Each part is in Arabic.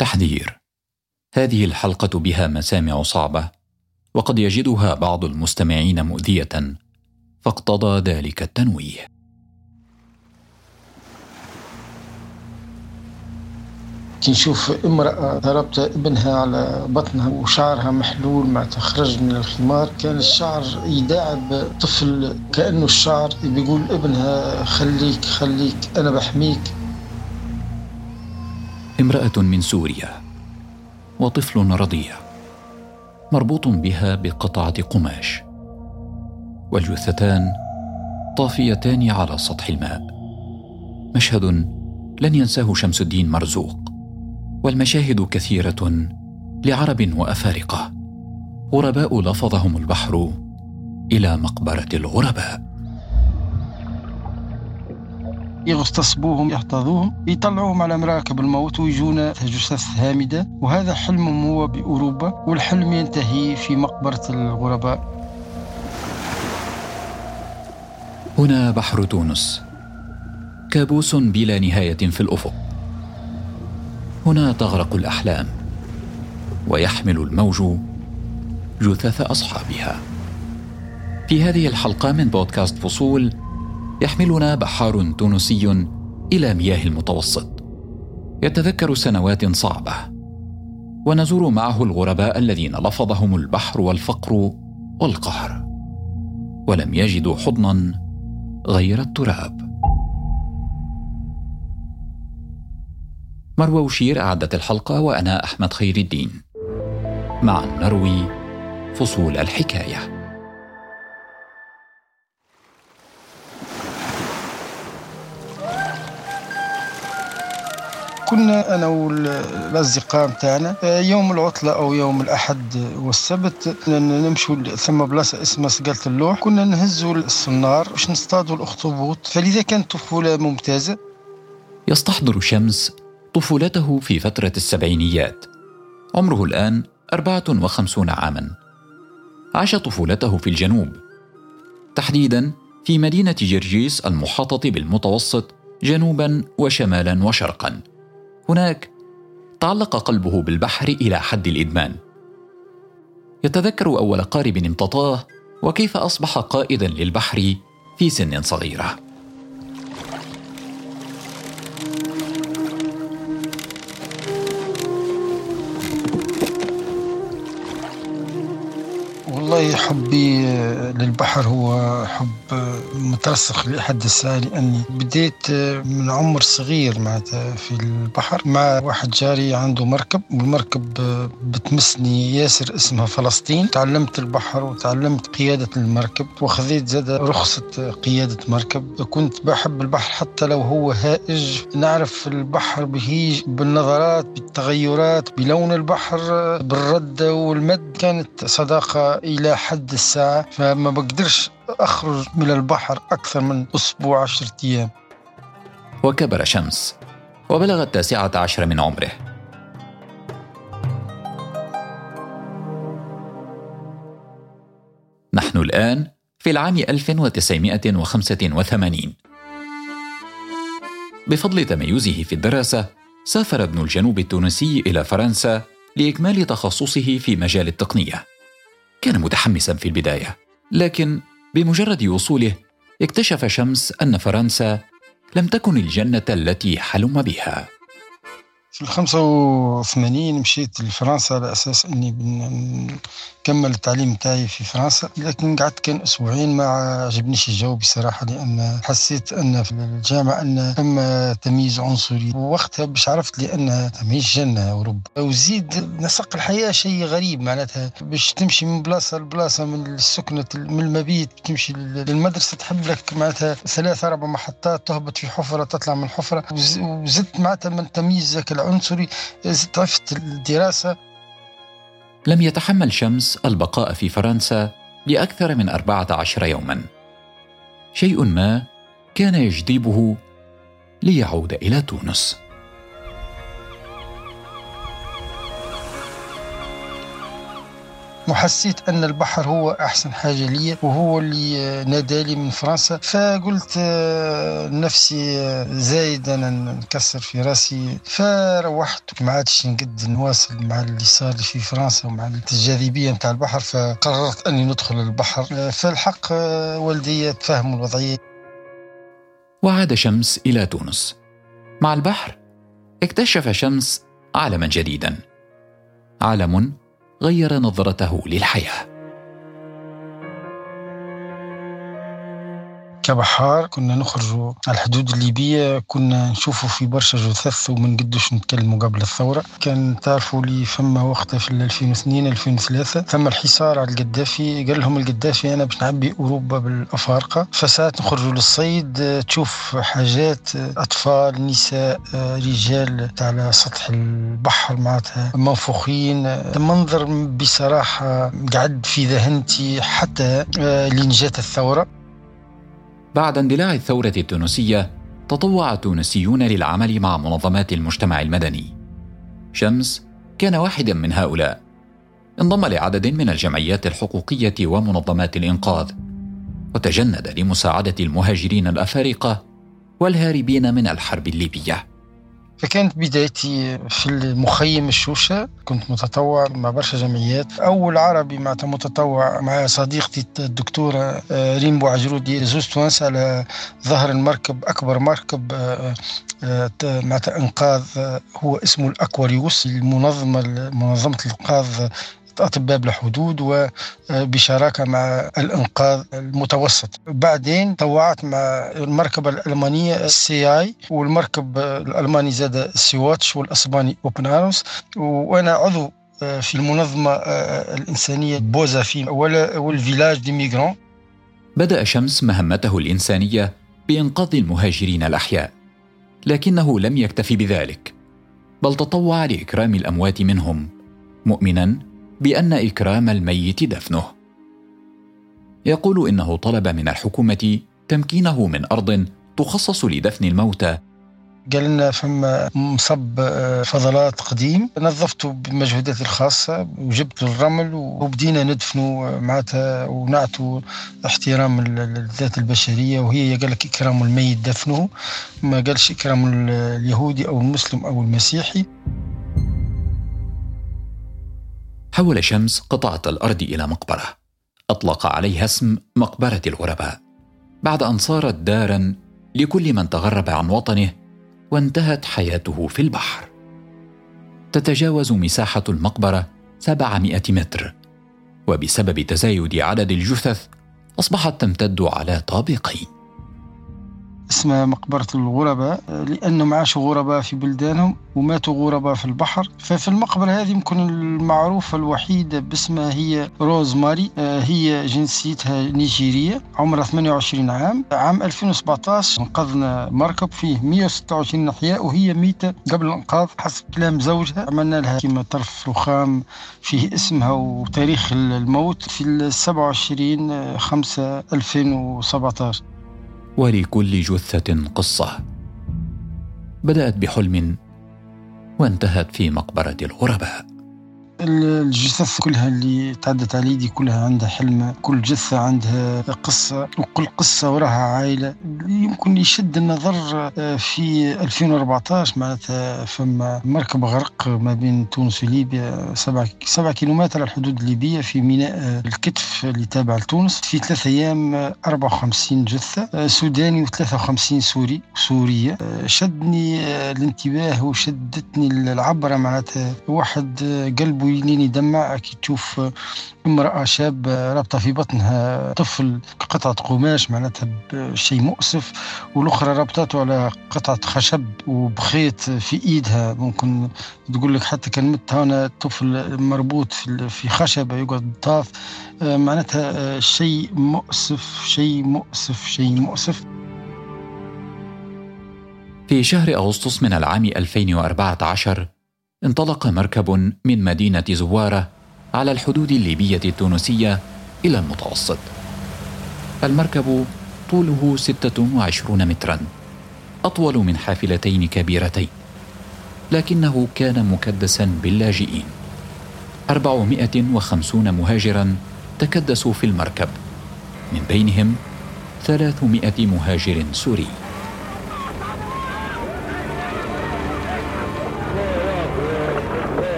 تحذير هذه الحلقة بها مسامع صعبة وقد يجدها بعض المستمعين مؤذية فاقتضى ذلك التنويه. نشوف امرأة ضربت ابنها على بطنها وشعرها محلول ما تخرج من الخمار كان الشعر يداعب طفل كأنه الشعر بيقول ابنها خليك خليك أنا بحميك. امرأة من سوريا وطفل رضيع مربوط بها بقطعة قماش والجثتان طافيتان على سطح الماء. مشهد لن ينساه شمس الدين مرزوق والمشاهد كثيرة لعرب وأفارقة. غرباء لفظهم البحر إلى مقبرة الغرباء. يغتصبوهم يحتضوهم يطلعوهم على مراكب الموت ويجونا جثث هامدة. وهذا حلم هو بأوروبا والحلم ينتهي في مقبرة الغرباء. هنا بحر تونس. كابوس بلا نهاية في الأفق. هنا تغرق الأحلام ويحمل الموج جثث أصحابها. في هذه الحلقة من بودكاست فصول يحملنا بحار تونسي إلى مياه المتوسط. يتذكر سنوات صعبة. ونزور معه الغرباء الذين لفظهم البحر والفقر والقهر. ولم يجدوا حضنا غير التراب. مروى وشير أعدت الحلقة وأنا أحمد خير الدين. معا نروي فصول الحكاية. كنا أنا والأصدقاء نتاعنا يوم العطلة أو يوم الأحد والسبت نمشوا ثم بلاصة اسمها سقالة اللوح. كنا نهزوا الصنار باش نصطادوا الأخطبوط. فلذا كانت طفولة ممتازة. يستحضر شمس طفولته في فترة السبعينيات. عمره الآن 54 عاما. عاش طفولته في الجنوب. تحديدا في مدينة جرجيس المحاطة بالمتوسط جنوبا وشمالا وشرقا. هناك. تعلق قلبه بالبحر إلى حد الإدمان. يتذكر أول قارب امتطاه وكيف أصبح قائدا للبحر في سن صغيرة. والله حبي للبحر هو حب مترسخ لحد الساعة لأني بديت من عمر صغير معناتها في البحر. مع واحد جاري عنده مركب والمركب بتمسني ياسر اسمها فلسطين. تعلمت البحر وتعلمت قيادة المركب وخذيت زاد رخصة قيادة مركب. كنت بحب البحر حتى لو هو هائج. نعرف البحر بهيج بالنظرات بالتغيرات بلون البحر بالردة والمد. كانت صداقة إلى حد الساعة فما بقدرش أخرج من البحر أكثر من أسبوع عشرة أيام. وكبر شمس وبلغ التاسعة عشر من عمره. نحن الآن في العام 1985 بفضل تميزه في الدراسة سافر ابن الجنوب التونسي إلى فرنسا لإكمال تخصصه في مجال التقنية. كان متحمسا في البداية لكن بمجرد وصوله اكتشف شمس أن فرنسا لم تكن الجنة التي حلم بها. في ال 85 مشيت لفرنسا على أساس أني نكمل التعليم تاعي في فرنسا لكن قعدت كان أسبوعين ما عجبنيش الجو بصراحة لأن حسيت أن في الجامعة أن ثم تمييز عنصري. ووقتها باش عرفت ان ماهيش جنة أوروبا. وزيد نسق الحياة شيء غريب معناتها. باش تمشي من بلاصة لبلاصة من السكنة من المبيت تمشي للمدرسة تحب لك معناتها ثلاث أربع محطات تهبط في حفرة تطلع من حفرة. وزدت معناتها من تمييزك العنصري ضعفت الدراسة. لم يتحمل شمس البقاء في فرنسا لأكثر من أربعة عشر يوما. شيء ما كان يجذبه ليعود إلى تونس. وحسيت أن البحر هو أحسن حاجة لي وهو اللي نادالي من فرنسا. فقلت آه، نفسي آه، زايد أنا نكسر في راسي. فروحت ما عادش نقد نواصل مع اللي صار في فرنسا ومع الجاذبية نتاع البحر فقررت أني ندخل البحر. آه، فالحق والدي تفهموا الوضعية. وعاد شمس إلى تونس. مع البحر اكتشف شمس عالما جديدا. عالم غير نظرته للحياة. كبحار كنا نخرجوا على الحدود الليبية كنا نشوفوا في برشا جثث وما نقدوش نتكلموا قبل الثورة. كان تعرفوا لي فما وقتها في 2002 2003 ثم الحصار على القدافي قال لهم القدافي أنا باش نعبي أوروبا بالأفارقة. فساعات نخرجوا للصيد تشوف حاجات أطفال نساء رجال على سطح البحر معناتها منفوخين. منظر بصراحة قعد في ذهنتي حتى لين جات الثورة. بعد اندلاع الثورة التونسية تطوع التونسيون للعمل مع منظمات المجتمع المدني. شمس كان واحدا من هؤلاء. انضم لعدد من الجمعيات الحقوقية ومنظمات الإنقاذ، وتجند لمساعدة المهاجرين الأفارقة والهاربين من الحرب الليبية. فكانت بدايتي في المخيم الشوشة. كنت متطوع مع برشا جمعيات. أول عربي معناتها متطوع مع صديقتي الدكتورة آه، ريم بوعجرودي زوز توانس على ظهر المركب أكبر مركب آه، آه، معناتها إنقاذ هو اسمه الأكواريوس المنظمة منظمة الإنقاذ أطباء بلا حدود وبشراكة مع الإنقاذ المتوسط. بعدين طوعت مع المركبة الألمانية ال Sea-Eye والمركب الألماني زادة ال Sea-Watch والأسباني Open Arms وأنا عضو في المنظمة الإنسانية بوزافي وال Village des migrants. بدأ شمس مهمته الإنسانية بإنقاذ المهاجرين الأحياء لكنه لم يكتفي بذلك بل تطوع لإكرام الأموات منهم مؤمنا بأن إكرام الميت دفنه. يقول إنه طلب من الحكومة تمكينه من أرض تخصص لدفن الموتى. قال لنا فما مصب آه، فضلات قديم. نظفته بمجهوداتي الخاصة وجبت الرمل وبدينا ندفنه آه، معناتها ونعطوا احترام الذات البشرية. وهي قال لك إكرام الميت دفنه ما قالش إكرام اليهودي أو المسلم أو المسيحي. حول شمس قطعة الأرض إلى مقبرة. أطلق عليها اسم مقبرة الغرباء. بعد أن صارت دارا لكل من تغرب عن وطنه وانتهت حياته في البحر. تتجاوز مساحة المقبرة 700 متر. وبسبب تزايد عدد الجثث أصبحت تمتد على طابقين. اسمها مقبرة الغرباء لأنهم عاشوا غرباء في بلدانهم وماتوا غرباء في البحر. ففي المقبرة هذه يمكن المعروفة الوحيدة باسمها هي روز ماري آه، هي جنسيتها نيجيرية عمرها 28 عام. عام 2017 انقذنا مركب فيه 126 أحياء وهي ميتة قبل الإنقاذ حسب كلام زوجها. عملنا لها كما طرف رخام فيه اسمها وتاريخ الموت في 27 5 2017 ولكل جثة قصة. بدأت بحلم وانتهت في مقبرة الغرباء. الجثث كلها اللي تعدت علي دي كلها عندها حلم كل جثة عندها قصة وكل قصة وراها عائلة. يمكن يشد النظر آه، في 2014 معناتها فما مركب غرق ما بين تونس وليبيا سبعة سبعة كيلومتر على الحدود الليبية في ميناء آه، الكتف اللي تابع لتونس. في ثلاثة أيام 54 جثة آه، سوداني و53 سوري سورية. شدني الانتباه وشدتني العبرة معناتها. واحد قلبه يليني دمع كي تشوف امرأة شابة رابطة في بطنها طفل قطعة قماش معناتها بشيء مؤسف والأخرى رابطته على قطعة خشب وبخيط في إيدها. ممكن تقول لك حتى مت هنا الطفل مربوط في خشبة يقعد طاف. معناتها شيء مؤسف شيء مؤسف شيء مؤسف. في شهر أغسطس من العام 2014 انطلق مركب من مدينة زوارة على الحدود الليبية التونسية إلى المتوسط. المركب طوله 26 مترا، أطول من حافلتين كبيرتين، لكنه كان مكدسا باللاجئين. 450 مهاجرا تكدسوا في المركب من بينهم 300 مهاجر سوري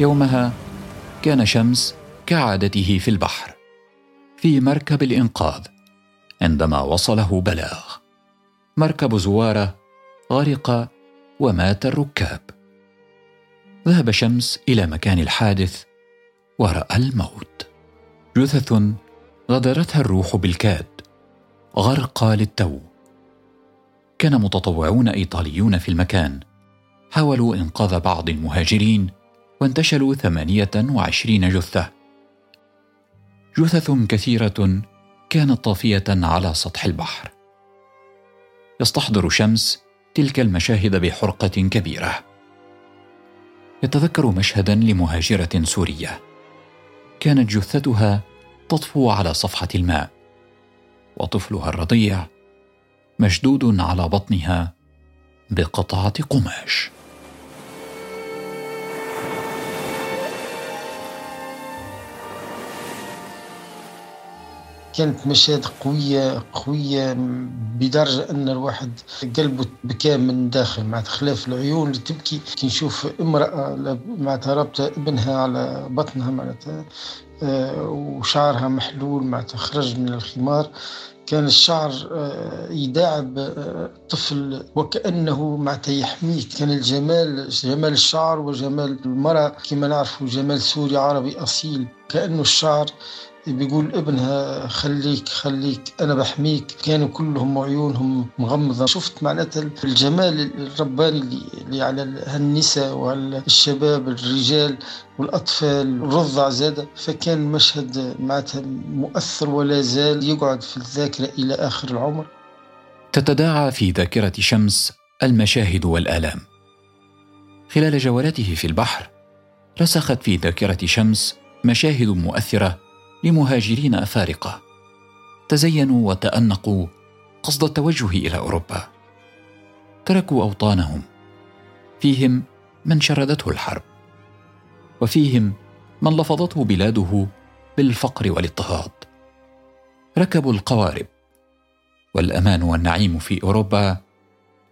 يومها كان شمس كعادته في البحر في مركب الإنقاذ عندما وصله بلاغ. مركب زوارة غرق ومات الركاب. ذهب شمس إلى مكان الحادث ورأى الموت. جثث غدرتها الروح بالكاد غرقى للتو. كان متطوعون إيطاليون في المكان حاولوا إنقاذ بعض المهاجرين وانتشلوا ثمانية وعشرين جثة. جثث كثيرة كانت طافية على سطح البحر. يستحضر شمس تلك المشاهد بحرقة كبيرة. يتذكر مشهدا لمهاجرة سورية. كانت جثتها تطفو على صفحة الماء وطفلها الرضيع مشدود على بطنها بقطعة قماش. كانت مشاهد قوية قوية بدرجة أن الواحد قلبه بكى من داخل مع خلاف العيون اللي تبكي. كي نشوف امرأة معناتها رابطة ابنها على بطنها معناتها آه، وشعرها محلول معناتها خرج من الخمار. كان الشعر آه، يداعب الطفل آه، وكأنه معناتها يحميه. كان الجمال جمال الشعر وجمال المرأة. كما نعرف جمال سوري عربي أصيل. كأنه الشعر بيقول ابنها خليك خليك أنا بحميك. كانوا كلهم عيونهم مغمضة. شفت معناتها الجمال الرباني اللي على النساء وعلى الشباب الرجال والأطفال الرضع زاد فكان مشهد معناتها مؤثر ولا زال يقعد في الذاكرة إلى آخر العمر. تتداعى في ذاكرة شمس المشاهد والآلام. خلال جولاته في البحر رسخت في ذاكرة شمس مشاهد مؤثرة لمهاجرين أفارقة. تزينوا وتأنقوا قصد التوجه إلى أوروبا. تركوا أوطانهم. فيهم من شردته الحرب. وفيهم من لفظته بلاده بالفقر والاضطهاد. ركبوا القوارب. والأمان والنعيم في أوروبا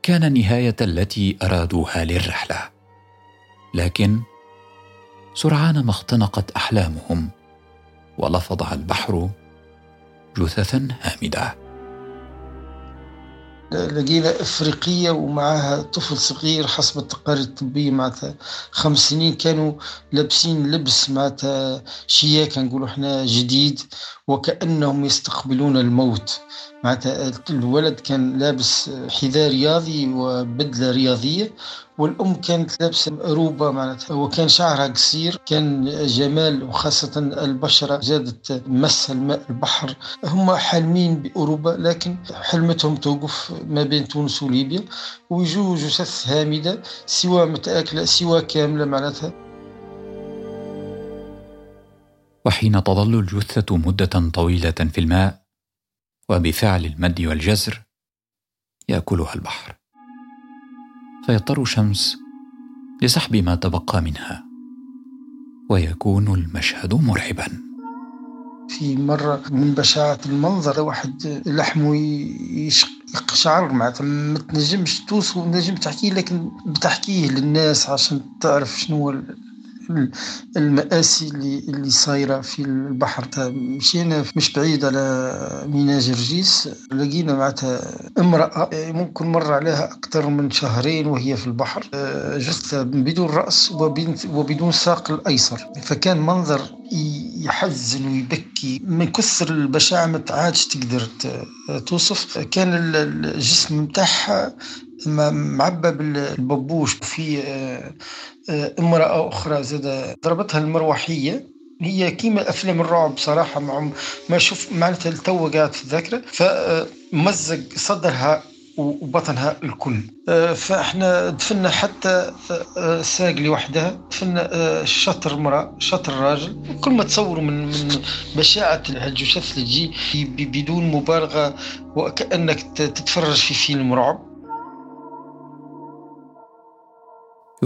كان النهايه التي أرادوها للرحلة. لكن سرعان ما اختنقت أحلامهم ولفظها البحر جثثا هامدة. لقينا إفريقية ومعها طفل صغير حسب التقارير الطبية معناتها خمس سنين كانوا لابسين لبس معناتها شياكة نقولوا إحنا جديد وكأنهم يستقبلون الموت. معناتها الولد كان لابس حذاء رياضي وبدلة رياضية والأم كانت لابسة روبة معناتها. وكان شعرها قصير كان جمال وخاصة البشرة زادت مس الماء البحر. هم حالمين بأوروبا لكن حلمتهم توقف ما بين تونس وليبيا. ويجوا جثث هامدة سواء متأكلة سواء كاملة معناتها. وحين تظل الجثة مدة طويلة في الماء وبفعل المد والجزر يأكلها البحر. فيضطر شمس لسحب ما تبقى منها ويكون المشهد مرعبا. في مرة من بشاعة المنظر واحد لحمه يقشعر معناتها ما تنجمش توصف ونجم تحكيه لكن بتحكيه للناس عشان تعرف شنو المآسي اللي اللي صايرة في البحر مشينا مش بعيد على ميناء جرجيس. لقينا معناتها امرأة ممكن مر عليها أكثر من شهرين وهي في البحر. جثة بدون رأس وبدون ساق الأيسر. فكان منظر يحزن ويبكي. من كثر البشاعة ما تقدر توصف. كان الجسم متاعها معبى بالببوش في آه، آه، امرأة أخرى زاد ضربتها المروحية. هي كيما أفلام الرعب صراحة مع ما شوف معناتها تو قاعد في الذاكرة. فمزق صدرها وبطنها الكل. آه، فإحنا دفنا حتى ساق لوحدها. دفنا شطر امراه شطر راجل. كل ما تصوروا من من بشاعة الجثث اللي تجي بدون مبالغة وكأنك تتفرج في فيلم رعب.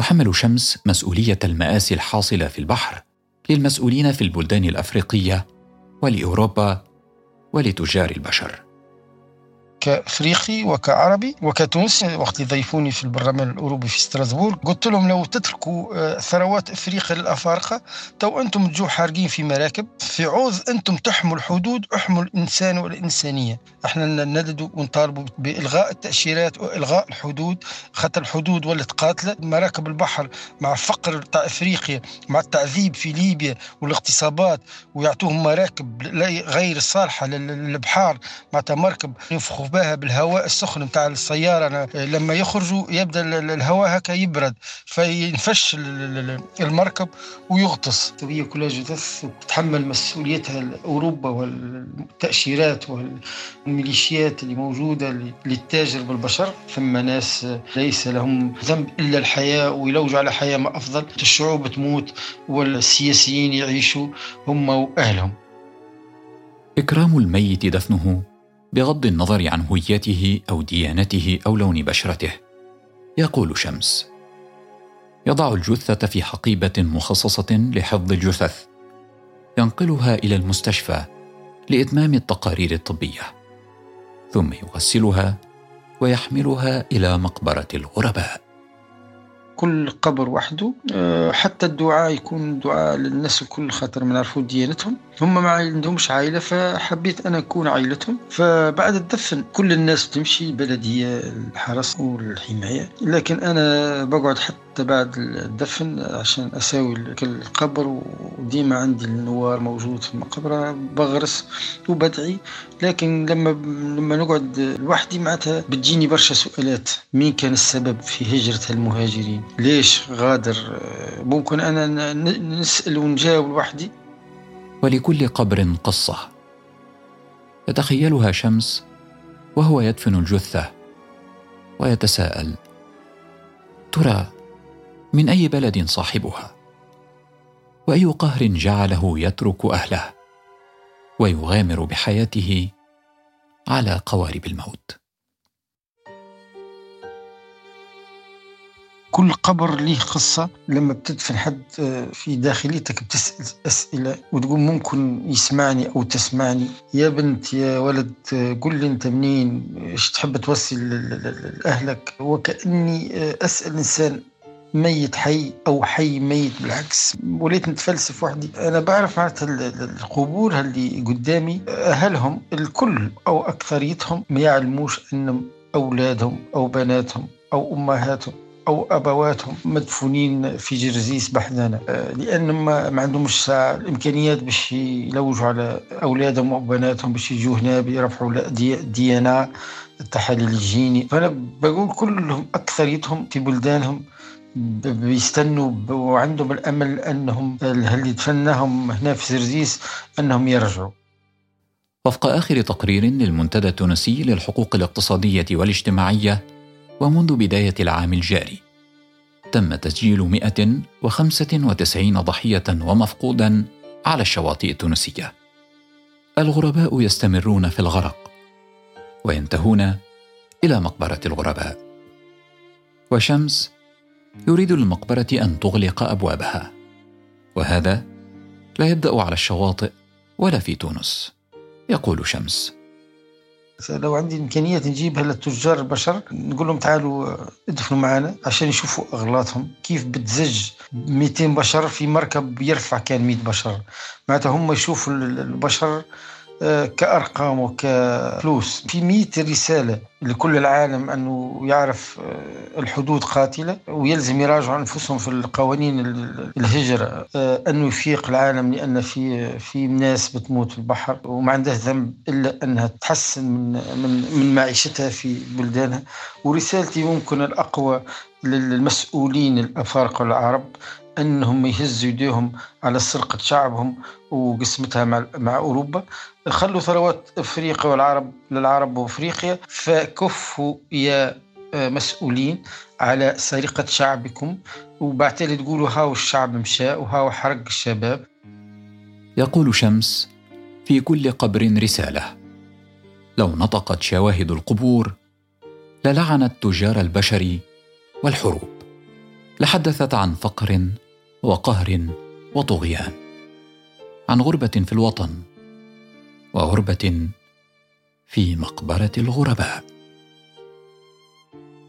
يحمل شمس مسؤولية المآسي الحاصلة في البحر للمسؤولين في البلدان الأفريقية ولأوروبا ولتجار البشر. كإفريقي وكعربي وكتونسي وقت يضيفوني في البرلمان الأوروبي في ستراسبورغ قلت لهم لو تتركوا آه، ثروات إفريقيا للأفارقة تو أنتم تجوا حارقين في مراكب. في عوض أنتم تحموا الحدود احموا الإنسان والإنسانية. إحنا نددوا ونطالبوا بإلغاء التأشيرات وإلغاء الحدود خاطر الحدود ولت قاتلة. مراكب البحر مع فقر تاع إفريقيا مع التعذيب في ليبيا والاغتصابات ويعطوهم مراكب غير صالحة للبحار. معناتها مركب ينفخوا بها بالهواء السخن نتاع السيارة. لما يخرجوا يبدأ الهواء هكا يبرد فينفش المركب ويغطس. هي كلها جثث تتحمل مسؤوليتها اوروبا والتأشيرات والميليشيات اللي موجودة للتاجر بالبشر. ثم ناس ليس لهم ذنب إلا الحياة ويلوجوا على حياة ما أفضل الشعوب تموت والسياسيين يعيشوا هم وأهلهم. إكرام الميت دفنه بغض النظر عن هويته أو ديانته أو لون بشرته. يقول شمس يضع الجثة في حقيبة مخصصة لحفظ الجثث ينقلها إلى المستشفى لإتمام التقارير الطبية ثم يغسلها ويحملها إلى مقبرة الغرباء. كل قبر وحده آه، حتى الدعاء يكون دعاء للناس الكل خاطر ما نعرفوا ديانتهم. هم ما عندهمش عائلة فحبيت أنا أكون عائلتهم. فبعد الدفن كل الناس تمشي البلدية الحرس والحماية. لكن أنا بقعد حتى بعد الدفن عشان أساوي القبر وديما عندي النوار موجود في المقبرة بغرس وبدعي. لكن لما لما نقعد لوحدي معناتها بتجيني برشا سؤالات. مين كان السبب في هجرة المهاجرين؟ ليش غادر؟ ممكن أنا نسأل ونجاوب لوحدي. ولكل قبر قصة. يتخيلها شمس وهو يدفن الجثة ويتساءل ترى من أي بلد صاحبها؟ وأي قهر جعله يترك أهله؟ ويغامر بحياته على قوارب الموت. كل قبر ليه قصة. لما بتدفن حد آه، في داخليتك بتسأل أسئلة وتقول ممكن يسمعني أو تسمعني. يا بنت يا ولد آه، قل لي أنت منين؟ إيش تحب توصل لأهلك؟ وكأني آه، أسأل إنسان ميت حي أو حي ميت. بالعكس وليت نتفلسف وحدي. أنا بعرف معناتها القبور اللي قدامي. أهلهم الكل أو أكثريتهم ما يعلموش أنهم أولادهم أو بناتهم أو أمهاتهم. أو أبواتهم مدفونين في جرزيس بحذانه آه، لأن ما عندهمش الإمكانيات باش يلوجوا على أولادهم وبناتهم باش يجوا هنا بيرفعوا دي ان اي التحاليل الجيني. فأنا بقول كلهم أكثريتهم في بلدانهم بيستنوا وعندهم الأمل أنهم اللي دفناهم هنا في سرزيس أنهم يرجعوا. وفق آخر تقرير للمنتدى التونسي للحقوق الاقتصادية والاجتماعية ومنذ بداية العام الجاري. تم تسجيل 195 ضحية ومفقودا على الشواطئ التونسية. الغرباء يستمرون في الغرق وينتهون إلى مقبرة الغرباء. وشمس يريد للمقبرة أن تغلق أبوابها وهذا لا يبدأ على الشواطئ ولا في تونس يقول شمس. لو عندي إمكانية نجيبها للتجار البشر نقول لهم تعالوا ادخلوا معنا عشان يشوفوا أغلاطهم كيف بتزج 200 بشر في مركب يرفع كان 100 بشر. معناتها هم يشوفوا البشر كأرقام وكفلوس. في مئة رسالة لكل العالم أنه يعرف آه، الحدود قاتلة ويلزم يراجعوا أنفسهم في القوانين الهجرة. آه، أنه يفيق العالم لأن في في ناس بتموت في البحر وما عندها ذنب إلا أنها تحسن من من من معيشتها في بلدانها. ورسالتي ممكن الأقوى للمسؤولين الأفارقة والعرب أنهم يهزوا يديهم على سرقة شعبهم وقسمتها مع, أوروبا. خلوا ثروات أفريقيا والعرب للعرب وأفريقيا فكفوا يا آه، مسؤولين على سرقة شعبكم. وبعتالي تقولوا هاو الشعب مشى وهاو حرق الشباب. يقول شمس في كل قبر رسالة لو نطقت شواهد القبور للعنت تجار البشر والحروب. لحدثت عن فقر وقهر وطغيان. عن غربة في الوطن وغربة في مقبرة الغرباء.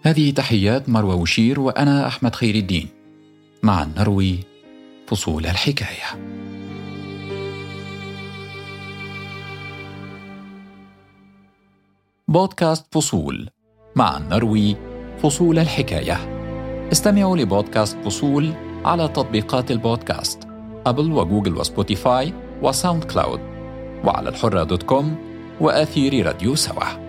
هذه تحيات مروى وشير وأنا أحمد خير الدين. معا نروي فصول الحكاية. بودكاست فصول. معا نروي فصول الحكاية. استمعوا لبودكاست فصول على تطبيقات البودكاست Apple و Google و Spotify و SoundCloud وعلى الحرة dot com وآثير راديو سوا.